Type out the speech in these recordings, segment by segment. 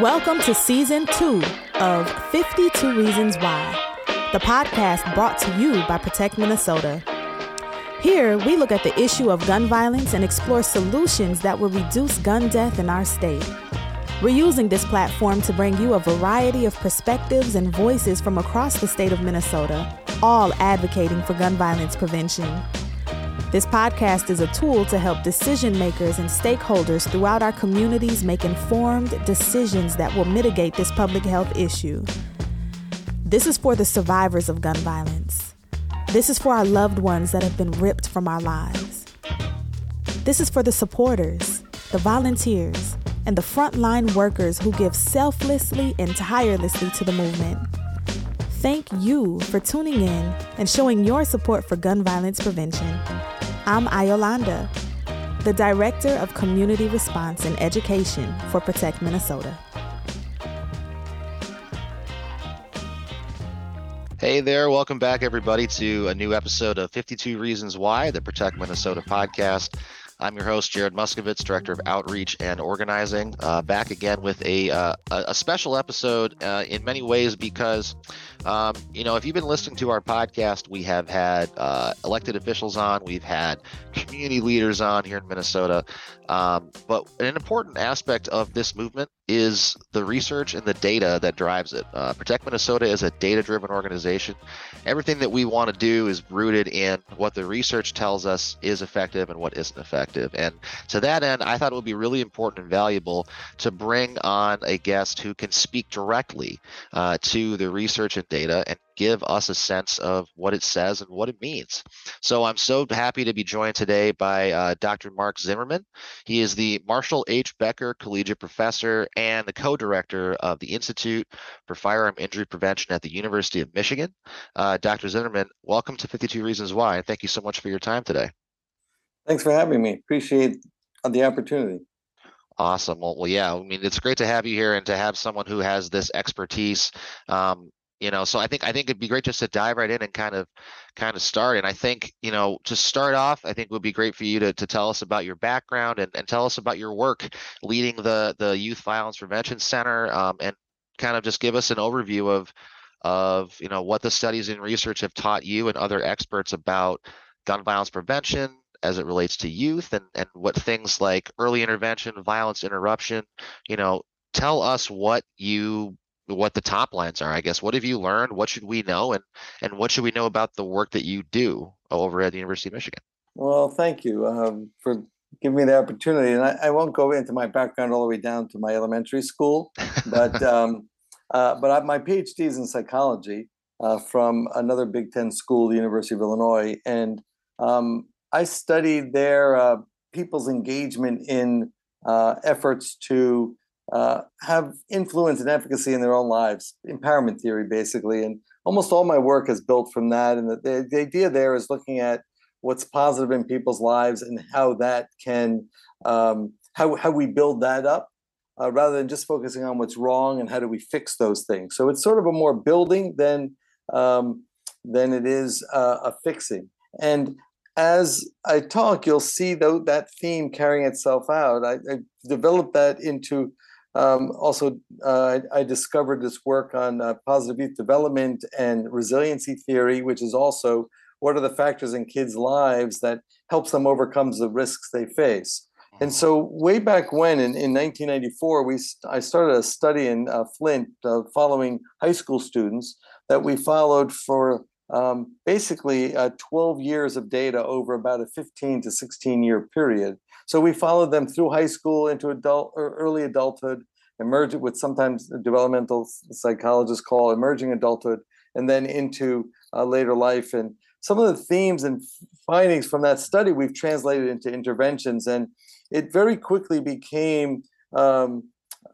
Welcome to season two of 52 Reasons Why, the podcast brought to you by Protect Minnesota. Here, we look at the issue of gun violence and explore solutions that will reduce gun death in our state. We're using this platform to bring you a variety of perspectives and voices from across the state of Minnesota, all advocating for gun violence prevention. This podcast is a tool to help decision makers and stakeholders throughout our communities make informed decisions that will mitigate this public health issue. This is for the survivors of gun violence. This is for our loved ones that have been ripped from our lives. This is for the supporters, the volunteers, and the frontline workers who give selflessly and tirelessly to the movement. Thank you for tuning in and showing your support for gun violence prevention. I'm Ayolanda, the Director of Community Response and Education for Protect Minnesota. Hey there, welcome back, everybody, to a new episode of 52 Reasons Why, the Protect Minnesota podcast. I'm your host, Jared Muskovitz, Director of Outreach and Organizing, uh, back again with a, uh, a special episode uh, in many ways because, um, you know, if you've been listening to our podcast, we have had uh, elected officials on, we've had community leaders on here in Minnesota. Um, but an important aspect of this movement is the research and the data that drives it. Uh, Protect Minnesota is a data driven organization. Everything that we want to do is rooted in what the research tells us is effective and what isn't effective. And to that end, I thought it would be really important and valuable to bring on a guest who can speak directly uh, to the research and data and give us a sense of what it says and what it means. So I'm so happy to be joined today by uh, Dr. Marc Zimmerman. He is the Marshall H. Becker Collegiate Professor and the co-director of the Institute for Firearm Injury Prevention at the University of Michigan. Uh, Dr. Zimmerman, welcome to 52 Reasons Why, and thank you so much for your time today. Thanks for having me. Appreciate the opportunity. Awesome. Well, well, yeah. I mean, it's great to have you here and to have someone who has this expertise. Um, you know so i think i think it'd be great just to dive right in and kind of kind of start. And i think you know to start off i think would be great for you to, to tell us about your background and, and tell us about your work leading the the youth violence prevention center um, and kind of just give us an overview of of you know what the studies and research have taught you and other experts about gun violence prevention as it relates to youth and and what things like early intervention violence interruption you know tell us what you what the top lines are i guess. What have you learned? What should we know? And and what should we know about the work that you do over at the university of michigan? Well thank you um, for giving me the opportunity. And I, I, won't go into my background all the way down to my elementary school but um, uh, but I, my phd is in psychology uh, from another big ten school the university of illinois. And um, i studied their uh, people's engagement in uh, efforts to uh, have influence and efficacy in their own lives. Empowerment theory, basically, and almost all my work is built from that. And the, the, idea there is looking at what's positive in people's lives and how that can um, how how we build that up. Uh, rather than just focusing on what's wrong and how do we fix those things. So it's sort of a more building than um, than it is uh, a fixing. And as I talk, you'll see though that theme carrying itself out. I, I developed that into um, also, uh, I, I, discovered this work on uh, positive youth development and resiliency theory, which is also what are the factors in kids' lives that helps them overcome the risks they face. And so, way back when, in, in 1994, we I started a study in uh, Flint uh, following high school students that we followed for um, basically uh, 12 years of data over about a 15 to 16 year period. So we followed them through high school into adult or early adulthood, emerged with sometimes developmental psychologists call emerging adulthood, and then into uh, later life. And some of the themes and findings from that study we've translated into interventions, and it very quickly became um,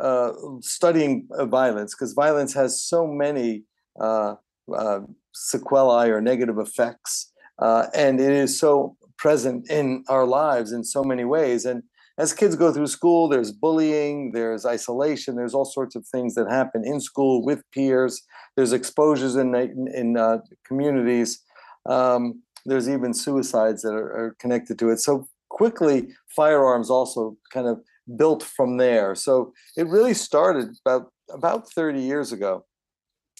uh, studying uh, violence because violence has so many uh, uh, sequelae or negative effects, uh, and it is so present in our lives in so many ways. And as kids go through school, there's bullying, there's isolation, there's all sorts of things that happen in school with peers. There's exposures in in, uh, communities. Um, there's even suicides that are, are, connected to it. So quickly, firearms also kind of built from there. So it really started about about 30 years ago.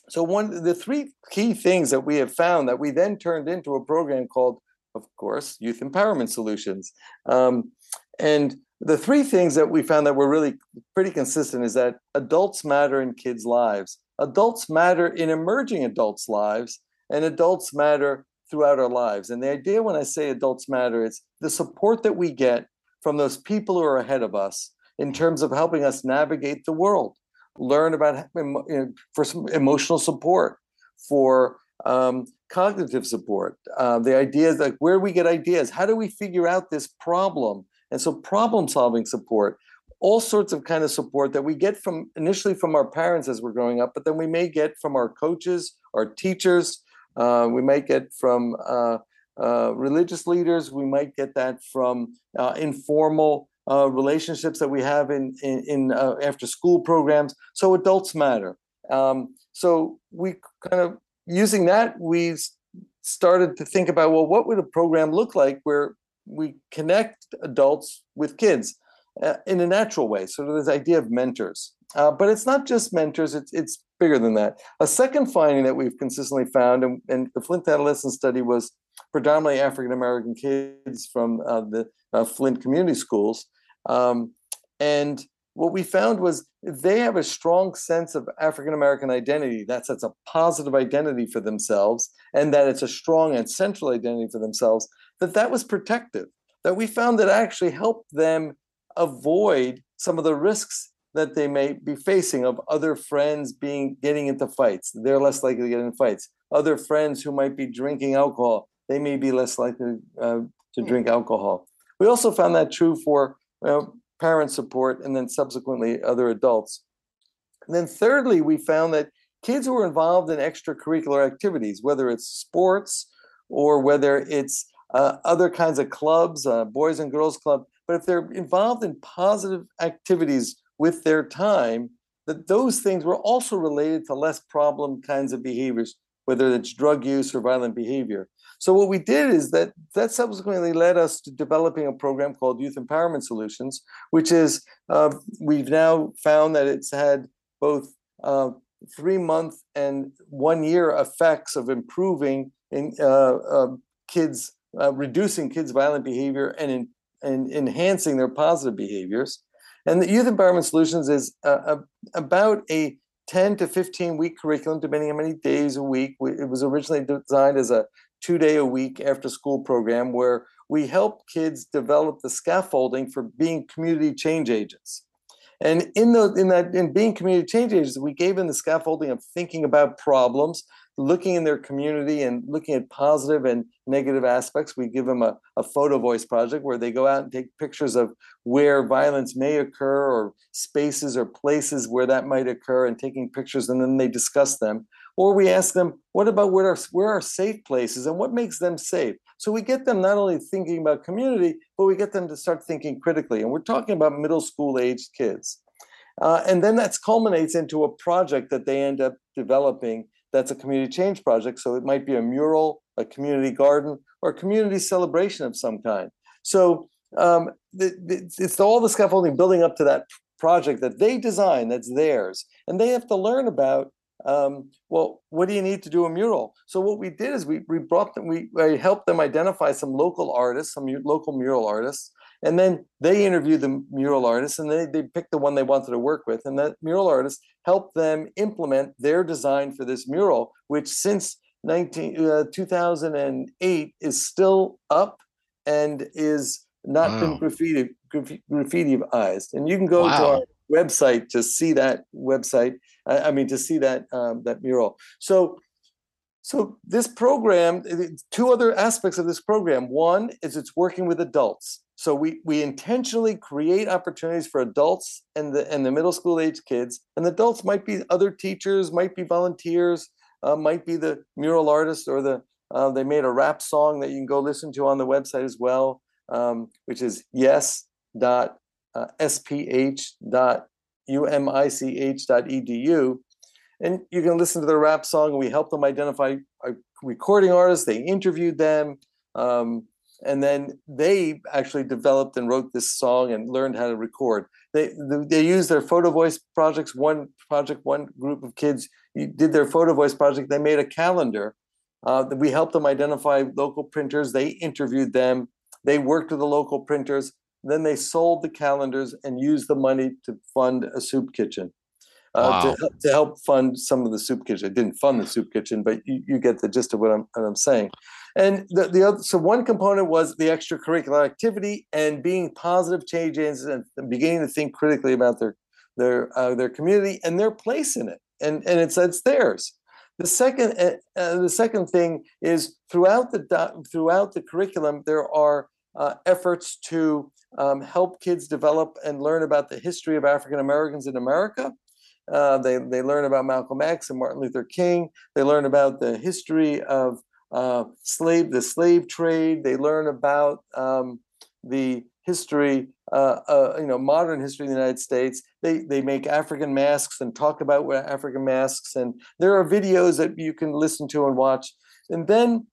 So one the three key things that we have found that we then turned into a program called, of course, Youth Empowerment Solutions. Um, and the three things that we found that were really pretty consistent is that adults matter in kids' lives, adults matter in emerging adults' lives, and adults matter throughout our lives. And the idea when I say adults matter, it's the support that we get from those people who are ahead of us in terms of helping us navigate the world, learn about you know, for some emotional support, for um, cognitive support. Uh, the ideas like where we get ideas, how do we figure out this problem? And so problem solving support, all sorts of kind of support that we get from initially from our parents as we're growing up, but then we may get from our coaches, our teachers, uh, we might get from uh, uh, religious leaders. We might get that from uh, informal uh, relationships that we have in in, in after school programs. So adults matter. Um, so we kind of using that we started to think about well, what would a program look like where we connect adults with kids in a natural way. So this idea of mentors. Uh, but it's not just mentors, it's, it's bigger than that. A second finding that we've consistently found, and, and the Flint Adolescent Study was predominantly African American kids from uh, the uh, Flint community schools. Um, and what we found was they have a strong sense of African American identity. That's, that's a positive identity for themselves, and that it's a strong and central identity for themselves, that that was protective. That we found that actually helped them avoid some of the risks that they may be facing of other friends being getting into fights. They're less likely to get in fights. Other friends who might be drinking alcohol, they may be less likely uh, to drink alcohol. We also found that true for uh, parent support and then subsequently other adults. And then thirdly, we found that kids who are involved in extracurricular activities, whether it's sports or whether it's uh, other kinds of clubs, uh, boys and girls club, but if they're involved in positive activities with their time, that those things were also related to less problem kinds of behaviors, whether it's drug use or violent behavior. So what we did is that that subsequently led us to developing a program called Youth Empowerment Solutions, which is uh, we've now found that it's had both uh, three month and one year effects of improving in uh, um, kids, uh, reducing kids' violent behavior and in and enhancing their positive behaviors. And the Youth Empowerment Solutions is uh, about a 10 to 15 week curriculum, depending on how many days a week. It was originally designed as a two day a week after school program where we help kids develop the scaffolding for being community change agents. And in the in that in being community change agents, we gave them the scaffolding of thinking about problems, looking in their community and looking at positive and negative aspects. We give them a, a photo voice project where they go out and take pictures of where violence may occur or spaces or places where that might occur and taking pictures and then they discuss them. Or we ask them, what about where are, where are safe places and what makes them safe? So we get them not only thinking about community, but we get them to start thinking critically. And we're talking about middle school aged kids. Uh, and then that culminates into a project that they end up developing that's a community change project. So it might be a mural, a community garden, or a community celebration of some kind. So um, it's all the scaffolding building up to that project that they design, that's theirs. And they have to learn about um, well, what do you need to do a mural? So what we did is we, we brought them, we, we helped them identify some local artists, some local mural artists, and then they interviewed the mural artists and they, they picked the one they wanted to work with. And that mural artist helped them implement their design for this mural, which since 19, uh, 2008 is still up and is not wow. been graffiti, graffitiized. And you can go wow. to our website to see that website. I mean, to see that um, that mural. So so this program, two other aspects of this program. One is it's working with adults. So we we intentionally create opportunities for adults and the and the middle school age kids. And the adults might be other teachers, might be volunteers, uh, might be the mural artist or the uh, they made a rap song that you can go listen to on the website as well, um, which is yes dot uh, sph dot umich dot edu and you can listen to their rap song. We help them identify a recording artists. They interviewed them. Um, and then they actually developed and wrote this song and learned how to record. They they used their photo voice projects. One project, one group of kids did their photo voice project. They made a calendar. Uh, we helped them identify local printers. They interviewed them. They worked with the local printers. Then they sold the calendars and used the money to fund a soup kitchen. Uh, wow. to, to help fund some of the soup kitchen. It didn't fund the soup kitchen, but you, you get the gist of what I'm, what I'm saying. And the, the other, so one component was the extracurricular activity and being positive change agents and beginning to think critically about their their uh, their community and their place in it. And and it's it's theirs. The second uh, uh the second thing is throughout the throughout the curriculum there are uh, efforts to um, help kids develop and learn about the history of African Americans in America uh, they, they learn about Malcolm X and Martin Luther King. They learn about the history of uh, slave, the slave trade. They learn about um, the history, uh, uh, you know, modern history of the United States. They they make African masks and talk about African masks, and there are videos that you can listen to and watch. And then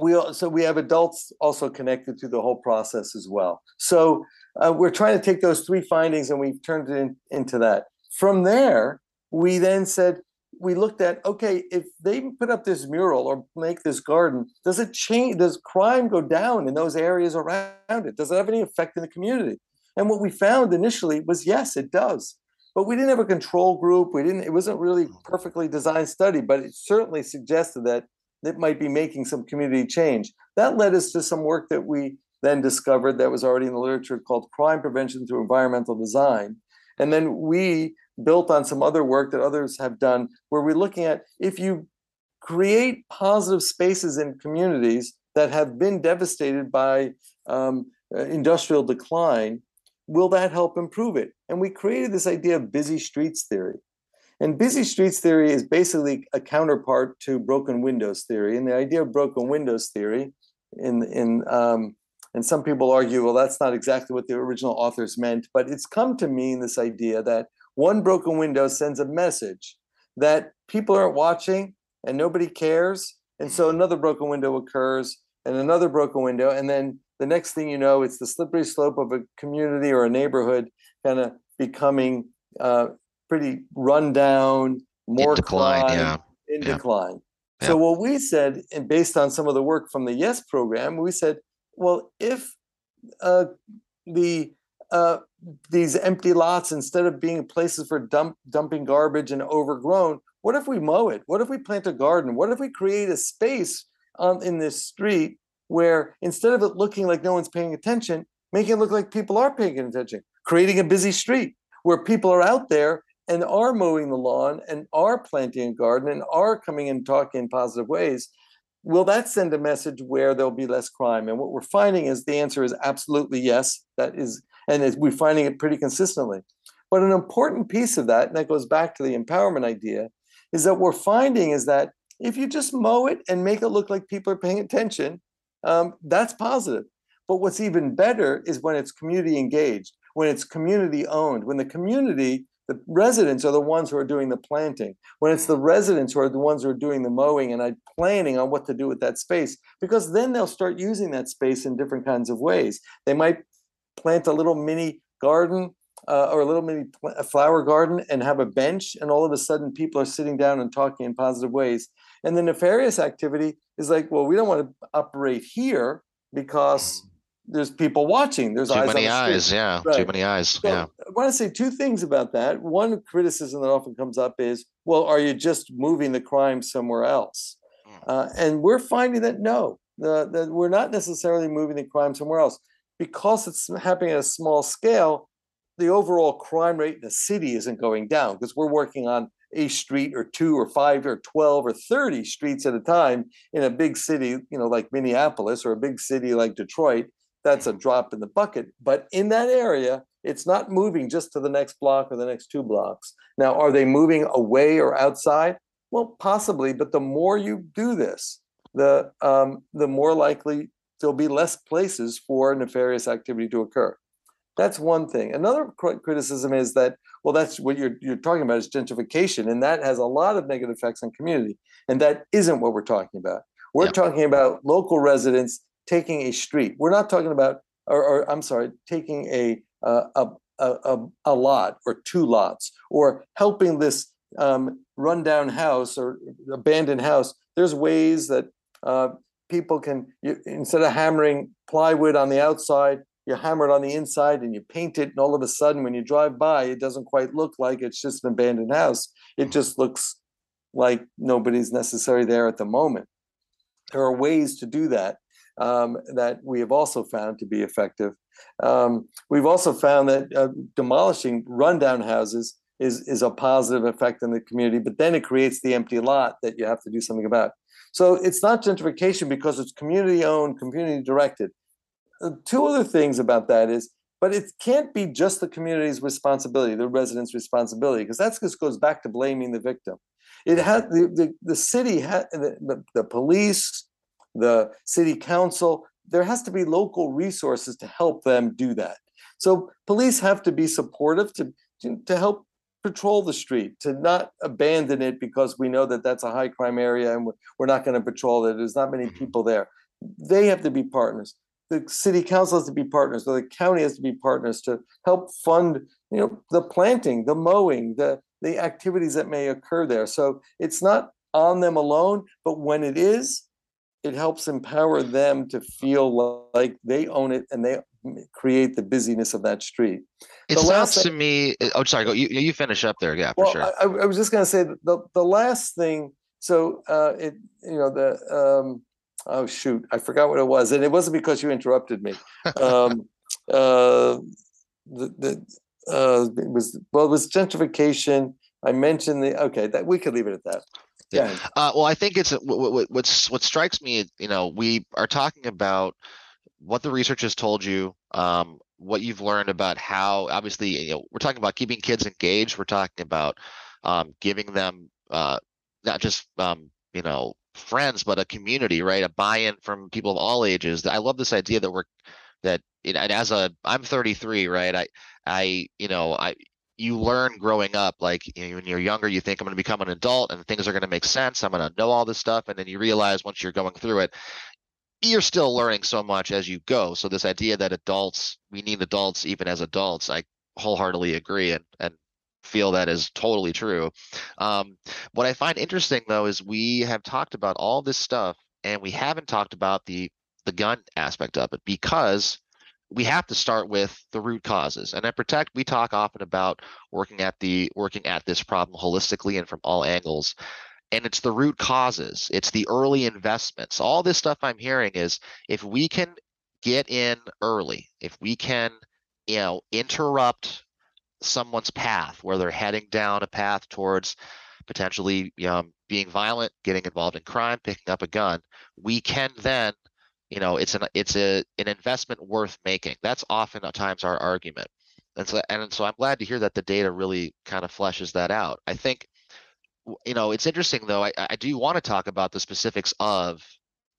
we so we have adults also connected to the whole process as well. So uh, we're trying to take those three findings and we've turned it in, into that. From there, we then said, we looked at okay, if they put up this mural or make this garden, does it change? Does crime go down in those areas around it? Does it have any effect in the community? And what we found initially was yes, it does. But we didn't have a control group. We didn't. It wasn't really perfectly designed study, but it certainly suggested that it might be making some community change. That led us to some work that we then discovered that was already in the literature called crime prevention through environmental design. And then we built on some other work that others have done where we're looking at if you create positive spaces in communities that have been devastated by um, uh, industrial decline, will that help improve it? And we created this idea of busy streets theory. And busy streets theory is basically a counterpart to broken windows theory. And the idea of broken windows theory, in in um, and some people argue, well, that's not exactly what the original authors meant, but it's come to mean this idea that one broken window sends a message that people aren't watching and nobody cares. And so another broken window occurs and another broken window. And then the next thing you know, it's the slippery slope of a community or a neighborhood kind of becoming uh, pretty run down, more in decline, crime, yeah. in yeah. decline. Yeah. So what we said, and based on some of the work from the Yes program, we said, well, if uh, the uh, these empty lots instead of being places for dump, dumping garbage and overgrown what if we mow it what if we plant a garden what if we create a space on, in this street where instead of it looking like no one's paying attention making it look like people are paying attention creating a busy street where people are out there and are mowing the lawn and are planting a garden and are coming and talking in positive ways will that send a message where there'll be less crime and what we're finding is the answer is absolutely yes that is and we're finding it pretty consistently. But an important piece of that, and that goes back to the empowerment idea, is that we're finding is that if you just mow it and make it look like people are paying attention, um, that's positive. But what's even better is when it's community engaged, when it's community owned, when the community, the residents are the ones who are doing the planting, when it's the residents who are the ones who are doing the mowing and planning on what to do with that space, because then they'll start using that space in different kinds of ways. They might plant a little mini garden uh, or a little mini pl- a flower garden and have a bench, and all of a sudden people are sitting down and talking in positive ways. And the nefarious activity is like, well, we don't want to operate here because there's people watching. There's too eyes many eyes, yeah. Right. Too many eyes, So yeah. I want to say two things about that. One criticism that often comes up is, well, are you just moving the crime somewhere else? Mm. Uh, and we're finding that no, the, the, we're not necessarily moving the crime somewhere else because it's happening at a small scale, the overall crime rate in the city isn't going down because we're working on a street or two or five or 12 or 30 streets at a time in a big city, you know, like Minneapolis or a big city like Detroit. That's a drop in the bucket. But in that area, it's not moving just to the next block or the next two blocks. Now, are they moving away or outside? Well, possibly, but the more you do this, the um, the more likely there'll be less places for nefarious activity to occur. That's one thing. Another criticism is that, well, that's what you're, you're talking about is gentrification, and that has a lot of negative effects on community. And that isn't what we're talking about. We're talking about local residents taking a street. We're not talking about, or, or I'm sorry, taking a, uh, a, a, a lot or two lots or helping this um, rundown house or abandoned house. There's ways that uh, people can, you, instead of hammering plywood on the outside, you hammer it on the inside and you paint it, and all of a sudden, when you drive by, it doesn't quite look like it's just an abandoned house. It just looks like nobody's necessary there at the moment. There are ways to do that um, that we have also found to be effective. Um, we've also found that uh, demolishing rundown houses is, is a positive effect in the community, but then it creates the empty lot that you have to do something about. So it's not gentrification because it's community owned, community directed. Uh, two other things about that is, but it can't be just the community's responsibility, the residents' responsibility, because that just goes back to blaming the victim. It had the, the, the city had the, the, the police, the city council, there has to be local resources to help them do that. So police have to be supportive to, to help patrol the street, to not abandon it because we know that that's a high crime area and we're not going to patrol it. There's not many mm-hmm. people there. They have to be partners. The city council has to be partners. So the county has to be partners to help fund, you know, the planting, the mowing, the the activities that may occur there. So it's not on them alone, but when it is, it helps empower them to feel like they own it and they create the busyness of that street. It the sounds to me. Oh, sorry. Go. You, you finish up there. Yeah, for well, sure. I, I, was just going to say the the last thing. So uh, it you know the um, oh shoot I forgot what it was and it wasn't because you interrupted me. Um, uh, the, the uh, it was well, it was gentrification. I mentioned the okay that we could leave it at that. Yeah. Uh, well, I think it's what, what, what's what strikes me. You know, we are talking about what the research has told you, um, what you've learned about how. Obviously, you know, we're talking about keeping kids engaged. We're talking about um, giving them uh, not just um, you know friends, but a community, right? A buy-in from people of all ages. I love this idea that we're that you know, and as a I'm 33, right? I I you know I you learn growing up like when you're younger you think i'm going to become an adult and things are going to make sense. I'm going to know all this stuff. And then you realize once you're going through it you're still learning so much as you go. So this idea that adults we need adults even as adults i wholeheartedly agree and and feel that is totally true. Um, what i find interesting though is we have talked about all this stuff and we haven't talked about the the gun aspect of it because we have to start with the root causes and at protect we talk often about working at the working at this problem holistically and from all angles and it's the root causes it's the early investments. All this stuff i'm hearing is if we can get in early if we can you know interrupt someone's path where they're heading down a path towards potentially um, being violent getting involved in crime picking up a gun we can then you know it's an it's a an investment worth making. That's often at times our argument. And so and so i'm glad to hear that the data really kind of fleshes that out. I think you know it's interesting though i, I do want to talk about the specifics of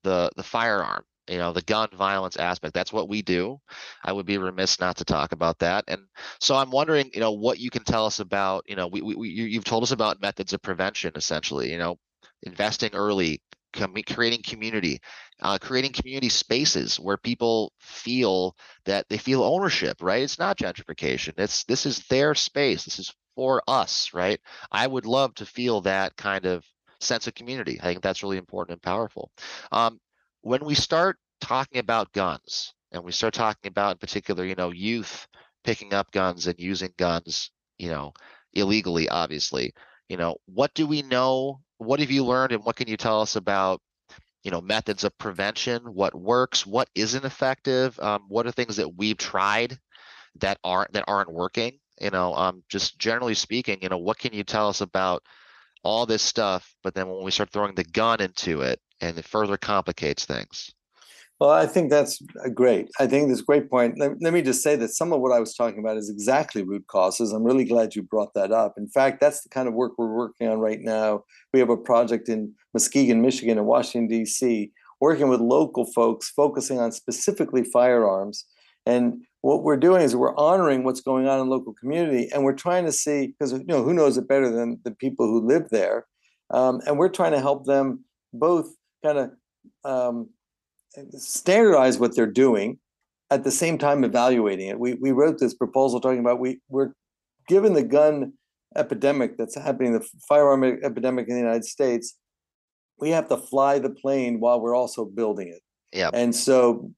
the the firearm you know the gun violence aspect. That's what we do. I would be remiss not to talk about that. And so i'm wondering you know what you can tell us about you know we, we you've told us about methods of prevention essentially you know investing early com- creating community, uh, creating community spaces where people feel that they feel ownership. Right? It's not gentrification. It's this is their space. This is for us. Right? I would love to feel that kind of sense of community. I think that's really important and powerful. Um, when we start talking about guns, and we start talking about, in particular, you know, youth picking up guns and using guns, you know, illegally, obviously. You know, what do we know what have you learned and what can you tell us about you know methods of prevention? What works? What isn't effective? Um, what are things that we've tried that aren't that aren't working? You know um, just generally speaking you know what can you tell us about all this stuff but then when we start throwing the gun into it and it further complicates things well, I think that's great. I think that's a great point. Let, let, me just say that some of what I was talking about is exactly root causes. I'm really glad you brought that up. In fact, that's the kind of work we're working on right now. We have a project in Muskegon, Michigan, and Washington, D.C., working with local folks, focusing on specifically firearms. And what we're doing is we're honoring what's going on in local community, and we're trying to see because you know who knows it better than the people who live there, um, and we're trying to help them both kind of um, standardize what they're doing, at the same time evaluating it. We we wrote this proposal talking about we we're given the gun epidemic that's happening, the firearm epidemic in the United States, we have to fly the plane while we're also building it. Yeah. And so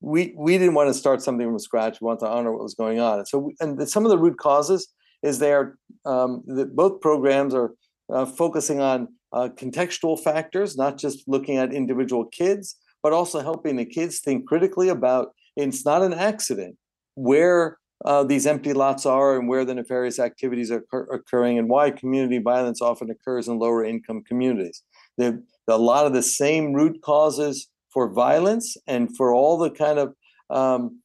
we we didn't want to start something from scratch. We want to honor what was going on. And so we, and some of the root causes is they are um, the, both programs are uh, focusing on uh, contextual factors, not just looking at individual kids, but also helping the kids think critically about it's not an accident where uh, these empty lots are and where the nefarious activities are occur- occurring and why community violence often occurs in lower income communities. There, a lot of the same root causes for violence and for all the kind of um,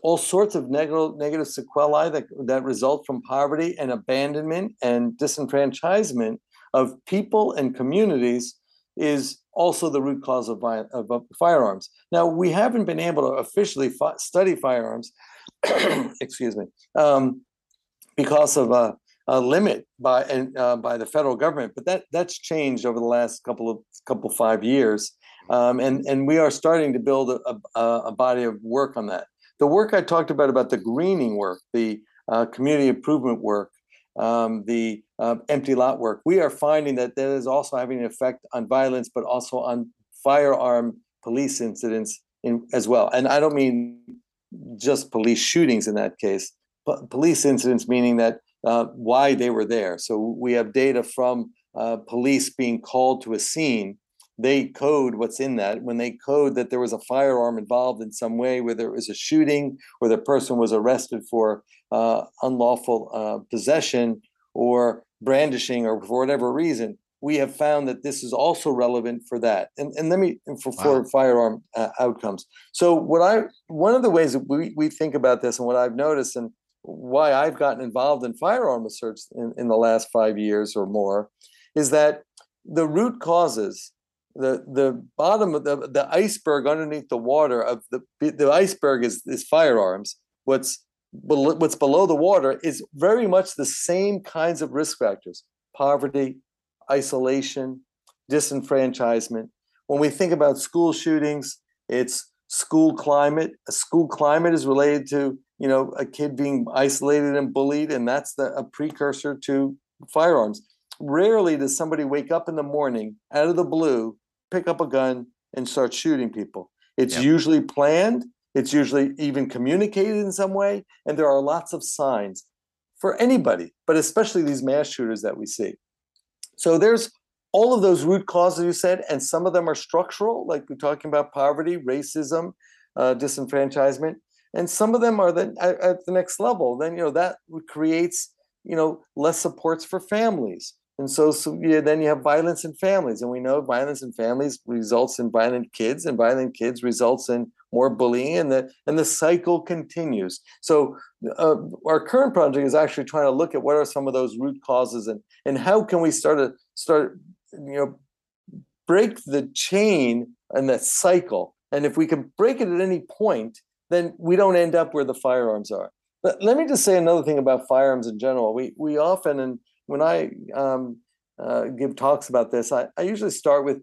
all sorts of negative negative sequelae that, that result from poverty and abandonment and disenfranchisement of people and communities is also the root cause of, of, firearms. Now, we haven't been able to officially fi- study firearms, excuse me, um, because of a, a limit by and uh, by the federal government. But that that's changed over the last couple of couple five years, um, and and we are starting to build a, a, a, body of work on that. The work I talked about about the greening work, the uh, community improvement work, um, the uh, empty lot work, we are finding that that is also having an effect on violence, but also on firearm police incidents in, as well. And I don't mean just police shootings in that case, but police incidents meaning that uh, why they were there. So we have data from uh, police being called to a scene. They code what's in that. When they code that there was a firearm involved in some way, whether it was a shooting, or the person was arrested for uh, unlawful uh, possession or brandishing, or for whatever reason, we have found that this is also relevant for that. And, and let me for, wow. for firearm uh, outcomes. So what I one of the ways that we, we think about this and what I've noticed and why I've gotten involved in firearm research in, in the last five years or more is that the root causes the the bottom of the, the iceberg underneath the water of the the iceberg is is firearms what's what's below the water is very much the same kinds of risk factors poverty isolation, disenfranchisement. When we think about school shootings, it's school climate. A school climate is related to you know a kid being isolated and bullied, and that's the, a precursor to firearms. Rarely does somebody wake up in the morning out of the blue, pick up a gun, and start shooting people. It's yep. usually planned. It's usually even communicated in some way, and there are lots of signs for anybody, but especially these mass shooters that we see. So there's all of those root causes you said, and some of them are structural, like we're talking about poverty, racism, uh, disenfranchisement, and some of them are the, at, at the next level. Then you know that creates you know less supports for families, and so, so yeah, then you have violence in families, and we know violence in families results in violent kids, and violent kids results in more bullying, and the and the cycle continues. So uh, our current project is actually trying to look at what are some of those root causes, and and how can we start to start you know break the chain and that cycle. And if we can break it at any point, then we don't end up where the firearms are. But let me just say another thing about firearms in general. We we often and when I um, uh, give talks about this, I, I usually start with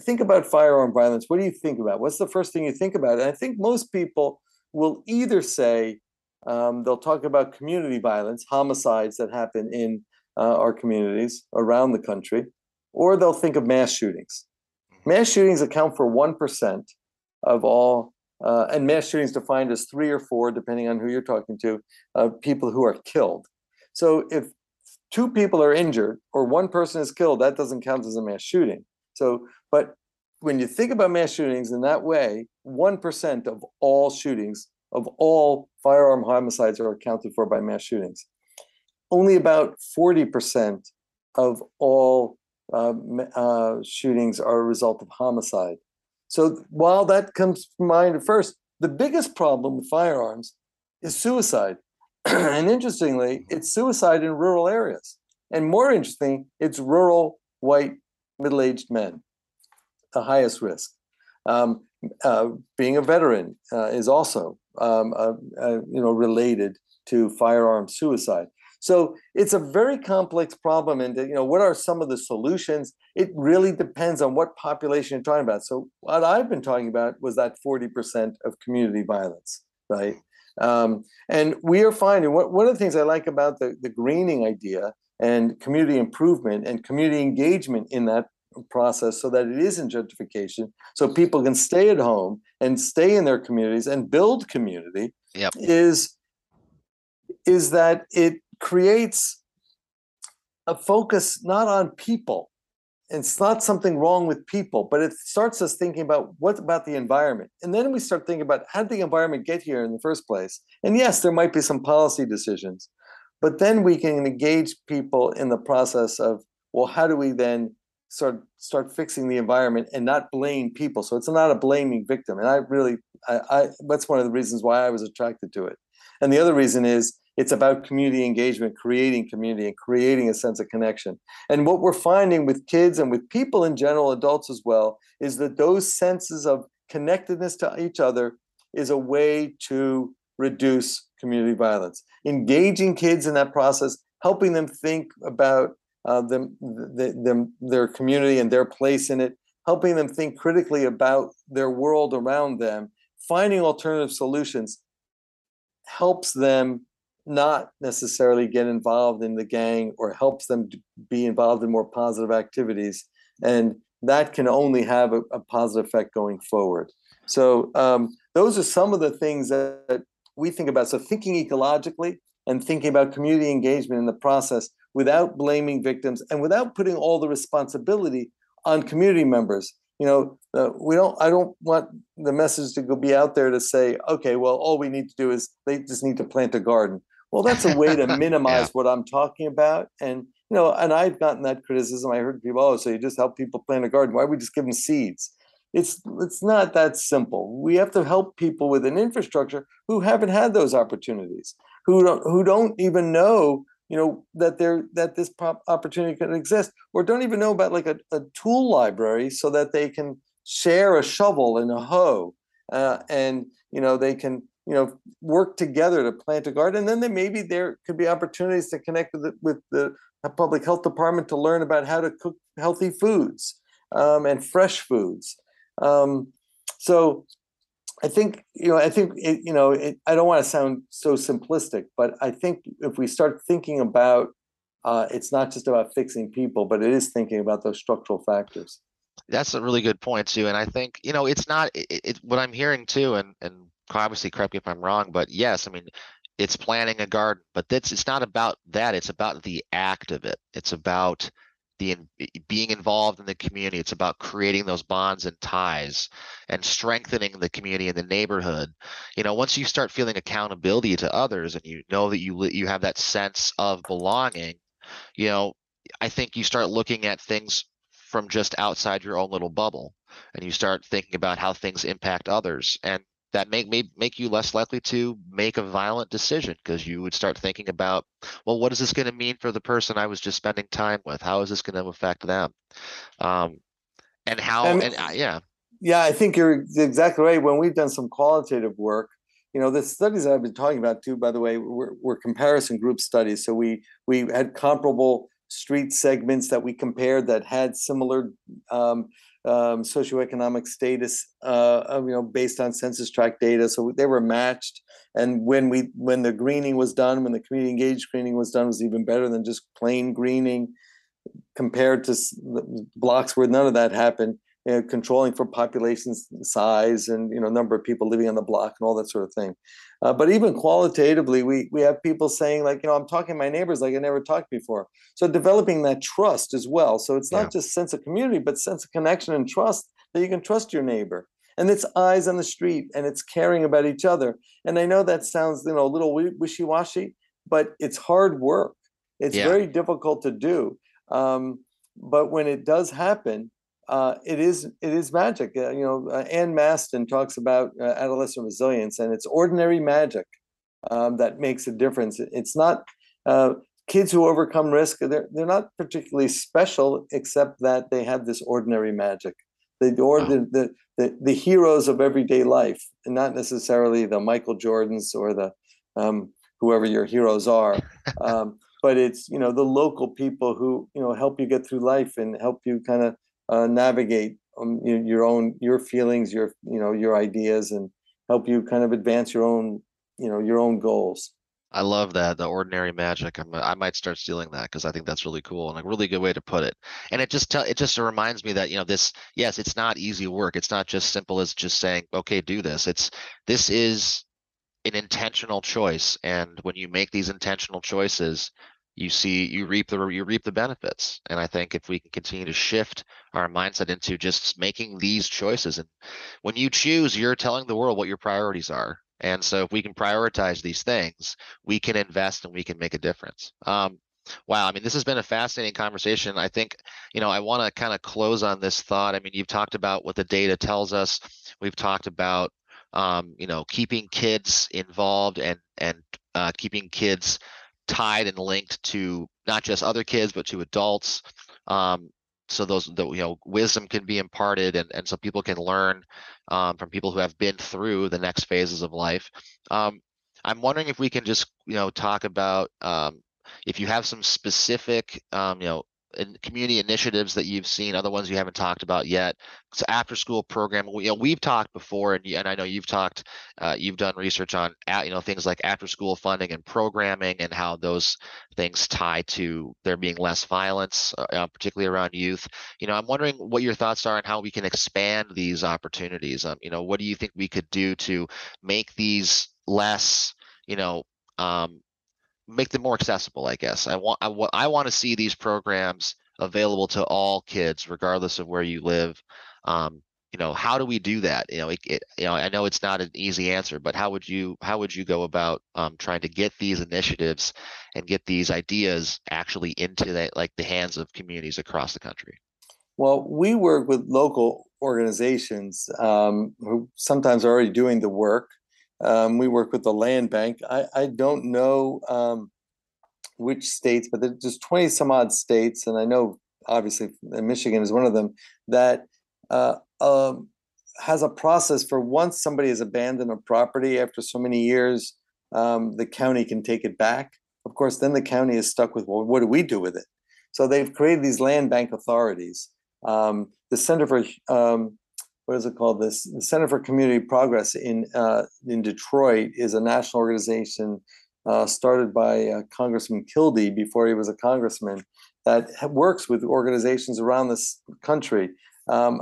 think about firearm violence. What do you think about? What's the first thing you think about? And I think most people will either say um, they'll talk about community violence, homicides that happen in uh, our communities around the country, or they'll think of mass shootings. Mm-hmm. Mass shootings account for 1% of all, uh, and mass shootings defined as three or four, depending on who you're talking to, uh, people who are killed. So if two people are injured or one person is killed, that doesn't count as a mass shooting. So, but when you think about mass shootings in that way, 1% of all shootings, of all firearm homicides are accounted for by mass shootings. Only about 40% of all uh, uh, shootings are a result of homicide. So while that comes to mind at first, the biggest problem with firearms is suicide. and interestingly, it's suicide in rural areas. And more interesting, it's rural white middle-aged men, the highest risk. Um, uh, being a veteran uh, is also um, uh, uh, you know related to firearm suicide. So it's a very complex problem. And you know, what are some of the solutions? It really depends on what population you're talking about. So what I've been talking about was that 40% of community violence, right? Um, and we are finding what, one of the things I like about the, the greening idea and community improvement and community engagement in that process so that it isn't gentrification so people can stay at home and stay in their communities and build community yep. is is that it creates a focus not on people. It's not something wrong with people but it starts us thinking about what about the environment. And then we start thinking about how did the environment get here in the first place? And yes there might be some policy decisions but then we can engage people in the process of well how do we then start start fixing the environment and not blame people? So it's not a blaming victim. And i really I, I that's one of the reasons why i was attracted to it. And the other reason is it's about community engagement, creating community and creating a sense of connection. And what we're finding with kids and with people in general, adults as well, is that those senses of connectedness to each other is a way to reduce community violence. Engaging kids in that process, helping them think about uh, them, them, their community and their place in it, helping them think critically about their world around them, finding alternative solutions helps them not necessarily get involved in the gang or helps them be involved in more positive activities. And that can only have a, a positive effect going forward. So, um, those are some of the things that, that we think about. So, thinking ecologically and thinking about community engagement in the process without blaming victims and without putting all the responsibility on community members. You know uh, we don't i don't want the message to go be out there to say okay well all we need to do is they just need to plant a garden. Well that's a way to minimize yeah. what i'm talking about. And you know and i've gotten that criticism. I heard people oh so you just help people plant a garden. Why don't we just give them seeds it's it's not that simple. We have to help people with an infrastructure who haven't had those opportunities who don't who don't even know you know that there that this opportunity can exist or don't even know about like a, a tool library so that they can share a shovel and a hoe uh, and you know they can you know work together to plant a garden. And then maybe there could be opportunities to connect with the, with the public health department to learn about how to cook healthy foods um, and fresh foods um, so I think you know. I think it, you know. It, I don't want to sound so simplistic, but I think if we start thinking about, uh, it's not just about fixing people, but it is thinking about those structural factors. That's a really good point too, and I think you know it's not. It, it, what I'm hearing too, and and obviously correct me if I'm wrong, but yes, I mean it's planting a garden, but that's it's not about that. It's about the act of it. It's about the being involved in the community. It's about creating those bonds and ties and strengthening the community and the neighborhood. You know once you start feeling accountability to others and you know that you you have that sense of belonging you know i think you start looking at things from just outside your own little bubble and you start thinking about how things impact others. And that make may make you less likely to make a violent decision because you would start thinking about well what is this going to mean for the person i was just spending time with? How is this going to affect them? Um, and how and, and uh, yeah. Yeah i think you're exactly right. When we've done some qualitative work you know the studies that i've been talking about too by the way were, were comparison group studies. So we we had comparable street segments that we compared that had similar um, um, socioeconomic status, uh, you know, based on census tract data. So they were matched. And when we when the greening was done, when the community engaged greening was done, was even better than just plain greening compared to blocks where none of that happened. You know, controlling for population size and you know number of people living on the block and all that sort of thing. Uh, but even qualitatively, we we have people saying like, you know, I'm talking to my neighbors like I never talked before. So developing that trust as well. So it's not yeah. just sense of community, but sense of connection and trust that you can trust your neighbor. And it's eyes on the street, and it's caring about each other. And I know that sounds you know a little wishy-washy, but it's hard work. It's yeah. very difficult to do. Um, but when it does happen, uh, it is it is magic. Uh, you know, uh, Ann Masten talks about uh, adolescent resilience, and it's ordinary magic um, that makes a difference. It's not uh, kids who overcome risk. They're they're not particularly special, except that they have this ordinary magic. The or the, the the, the heroes of everyday life, and not necessarily the Michael Jordans or the um, whoever your heroes are. Um, but it's you know the local people who you know help you get through life and help you kind of uh, navigate um, your, own your feelings, your you know your ideas, and help you kind of advance your own you know your own goals. I love that the ordinary magic. I'm, I might start stealing that because I think that's really cool and a really good way to put it. And it just tell it just reminds me that you know this. Yes, it's not easy work. It's not just simple as just saying okay, do this. It's this is an intentional choice, and when you make these intentional choices, you see you reap the you reap the benefits. And I think if we can continue to shift our mindset into just making these choices, and when you choose, you're telling the world what your priorities are and so if we can prioritize these things, we can invest and we can make a difference. Um, wow, I mean, this has been a fascinating conversation. I think, you know, I want to kind of close on this thought. I mean, you've talked about what the data tells us. We've talked about, um, you know, keeping kids involved and and uh, keeping kids tied and linked to not just other kids but to adults. Um, so those the you know wisdom can be imparted and, and so people can learn um, from people who have been through the next phases of life um, i'm wondering if we can just you know talk about um, if you have some specific um, you know in community initiatives that you've seen, other ones you haven't talked about yet. It's after school program. We, you know, we've talked before, and, and I know you've talked, uh, you've done research on, you know, things like after school funding and programming, and how those things tie to there being less violence, uh, uh, particularly around youth. You know, I'm wondering what your thoughts are on how we can expand these opportunities. Um, you know, what do you think we could do to make these less, you know, um, make them more accessible i guess. I want i, I want to see these programs available to all kids regardless of where you live. Um, you know how do we do that? You know it, it, you know i know it's not an easy answer but how would you how would you go about um, trying to get these initiatives and get these ideas actually into the, like the hands of communities across the country? Well we work with local organizations um, who sometimes are already doing the work um, we work with the land bank. I, I don't know um, which states, but there's 20 some odd states, and I know obviously Michigan is one of them that uh, um, has a process for once somebody has abandoned a property after so many years, um, the county can take it back. Of course, then the county is stuck with well, what do we do with it? So they've created these land bank authorities. Um, the Center for um, what is it called? This the Center for Community Progress in uh, in Detroit is a national organization uh, started by uh, Congressman Kildee before he was a congressman that works with organizations around this country um,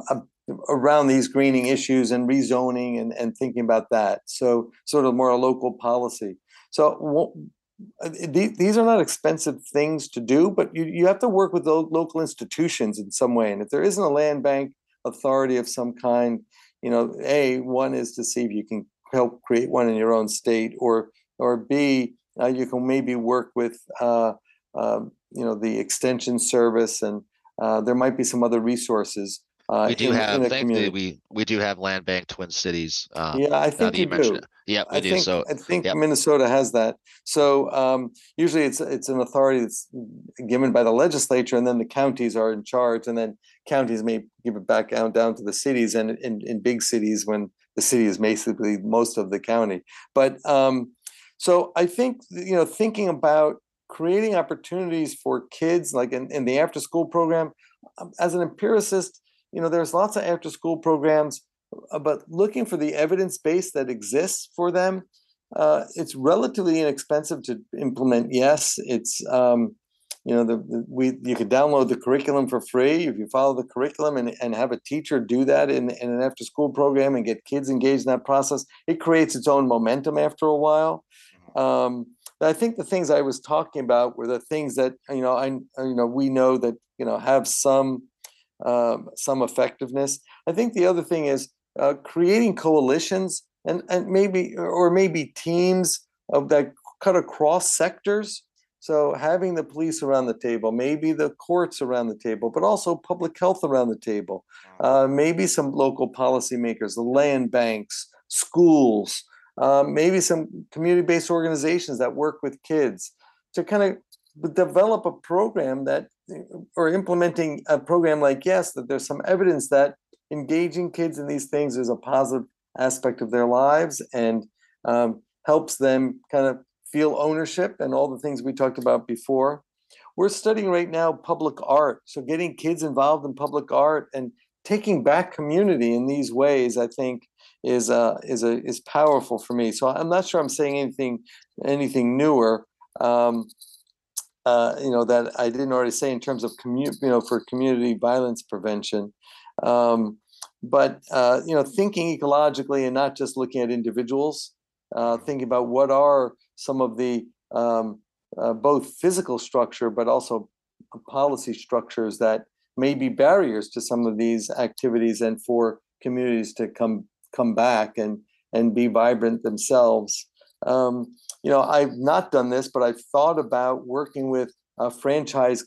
around these greening issues and rezoning and, and thinking about that. So sort of more a local policy. So uh, these are not expensive things to do, but you, you have to work with the local institutions in some way. And if there isn't a land bank authority of some kind, you know, A, one is to see if you can help create one in your own state, or or B, uh, you can maybe work with uh, um, you know the extension service, and uh, there might be some other resources. Uh, we do in, have, in thankfully, we we do have land bank Twin Cities. Um, yeah, I think you do. It. Yeah, we I do. Think, so I think. Minnesota has that. So um, usually it's it's an authority that's given by the legislature, and then the counties are in charge, and then counties may give it back down down to the cities, and in, in big cities when the city is basically most of the county. But um, so I think you know thinking about creating opportunities for kids, like in, in the after school program, um, as an empiricist, you know, there's lots of after school programs uh, but looking for the evidence base that exists for them, uh, it's relatively inexpensive to implement. Yes, it's um, you know the, the, we you could download the curriculum for free if you follow the curriculum and, and have a teacher do that in, in an after school program and get kids engaged in that process. It creates its own momentum after a while. Mm-hmm. Um, I think the things I was talking about were the things that you know I you know we know that you know have some um, some effectiveness. I think the other thing is uh, creating coalitions and, and maybe or maybe teams of that cut across sectors. So having the police around the table, maybe the courts around the table, but also public health around the table, uh, maybe some local policymakers, the land banks, schools, uh, maybe some community-based organizations that work with kids to kind of develop a program that or implementing a program like YES that there's some evidence that engaging kids in these things is a positive aspect of their lives and um, helps them kind of feel ownership and all the things we talked about before. We're studying right now public art. So getting kids involved in public art and taking back community in these ways, I think, is uh, is a is powerful for me. So I'm not sure I'm saying anything anything newer. Um, uh, you know that I didn't already say in terms of community, you know for community violence prevention. Um, but uh, you know thinking ecologically and not just looking at individuals uh, thinking about what are some of the um, uh, both physical structure but also policy structures that may be barriers to some of these activities and for communities to come come back and and be vibrant themselves um, you know i've not done this but i've thought about working with uh, franchise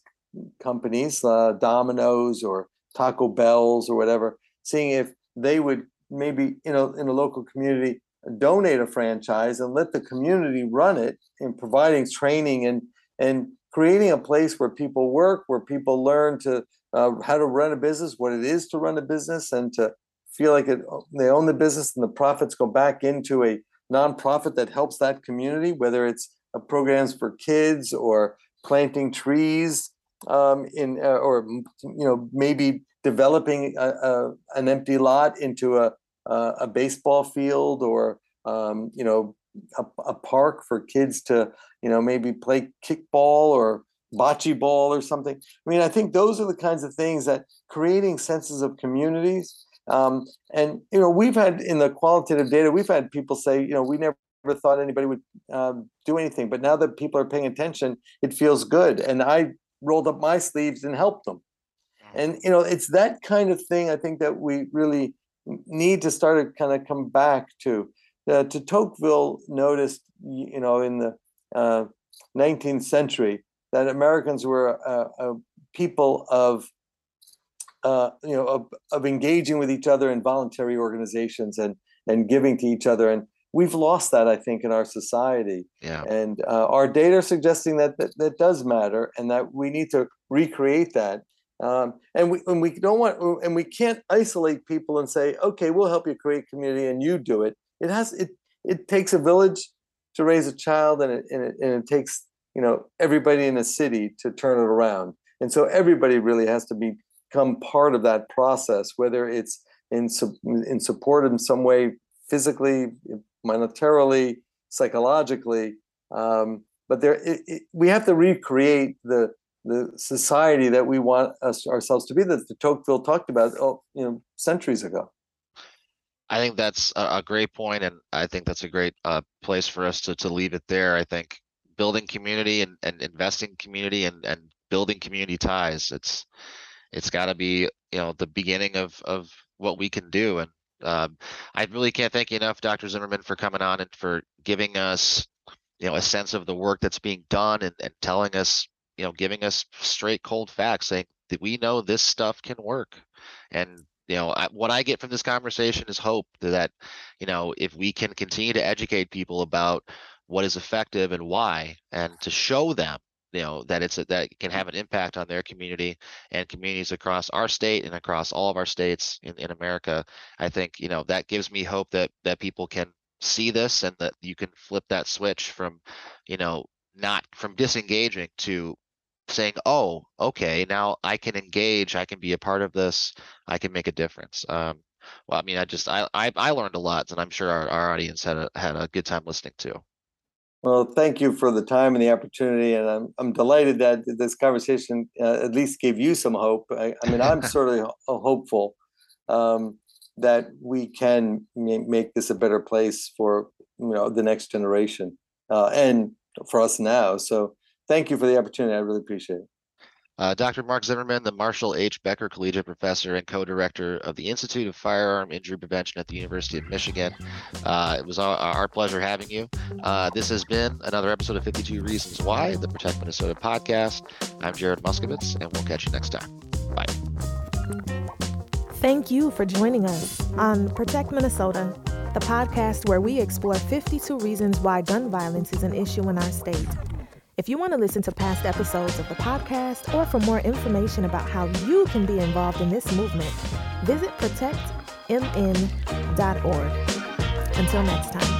companies uh, domino's or taco bells or whatever seeing if they would maybe you know in a local community donate a franchise and let the community run it in providing training and and creating a place where people work where people learn to uh, how to run a business what it is to run a business and to feel like it they own the business and the profits go back into a nonprofit that helps that community whether it's uh, programs for kids or planting trees um, in uh, or you know maybe developing a, a, an empty lot into a, a baseball field or um, you know a, a, park for kids to you know maybe play kickball or bocce ball or something. I mean, I think those are the kinds of things that creating senses of communities. Um, and you know, we've had in the qualitative data, we've had people say, you know, we never thought anybody would um, do anything, but now that people are paying attention, it feels good. And I rolled up my sleeves and helped them and you know it's that kind of thing i think that we really need to start to kind of come back to uh, to tocqueville noticed you know in the uh, 19th century that americans were a, a people of uh, you know of, of engaging with each other in voluntary organizations and and giving to each other and we've lost that i think in our society yeah. and uh, our data are suggesting that, that that does matter and that we need to recreate that um, and we and we don't want and we can't isolate people and say, okay, we'll help you create community and you do it. It has it it takes a village to raise a child and it, and it, and it takes you know everybody in a city to turn it around. And so everybody really has to become part of that process, whether it's in in support in some way, physically, monetarily, psychologically. Um, but there, it, it, we have to recreate the the society that we want us ourselves to be that the Tocqueville talked about oh, you know centuries ago. I think that's a, great point, and I think that's a great uh, place for us to to leave it there. I think building community and, and investing community and, and building community ties. It's it's got to be you know the beginning of of what we can do, and um, I really can't thank you enough, Dr. Zimmerman, for coming on and for giving us you know a sense of the work that's being done and, and telling us you know giving us straight cold facts saying that we know this stuff can work and you know I, what i get from this conversation is hope that you know if we can continue to educate people about what is effective and why and to show them you know that it's a, that can have an impact on their community and communities across our state and across all of our states in, in america i think you know that gives me hope that that people can see this and that you can flip that switch from you know not from disengaging to saying, "Oh, okay, now I can engage. I can be a part of this. I can make a difference." Um, well, I mean, I just I, I, I learned a lot, and I'm sure our, our audience had a had a good time listening too. Well, thank you for the time and the opportunity, and I'm I'm delighted that this conversation uh, at least gave you some hope. I, I mean, I'm certainly hopeful um, that we can make this a better place for you know the next generation uh, and for us now. So thank you for the opportunity. I really appreciate it. Uh, Dr. Marc Zimmerman, the Marshall H. Becker Collegiate Professor and co-director of the Institute of Firearm Injury Prevention at the University of Michigan. Uh, it was our, our, pleasure having you. Uh, this has been another episode of 52 Reasons Why, the Protect Minnesota podcast. I'm Jared Muskovitz, and we'll catch you next time. Bye. Thank you for joining us on Protect Minnesota, the podcast where we explore 52 reasons why gun violence is an issue in our state. If you want to listen to past episodes of the podcast or for more information about how you can be involved in this movement, visit protectmn.org. Until next time.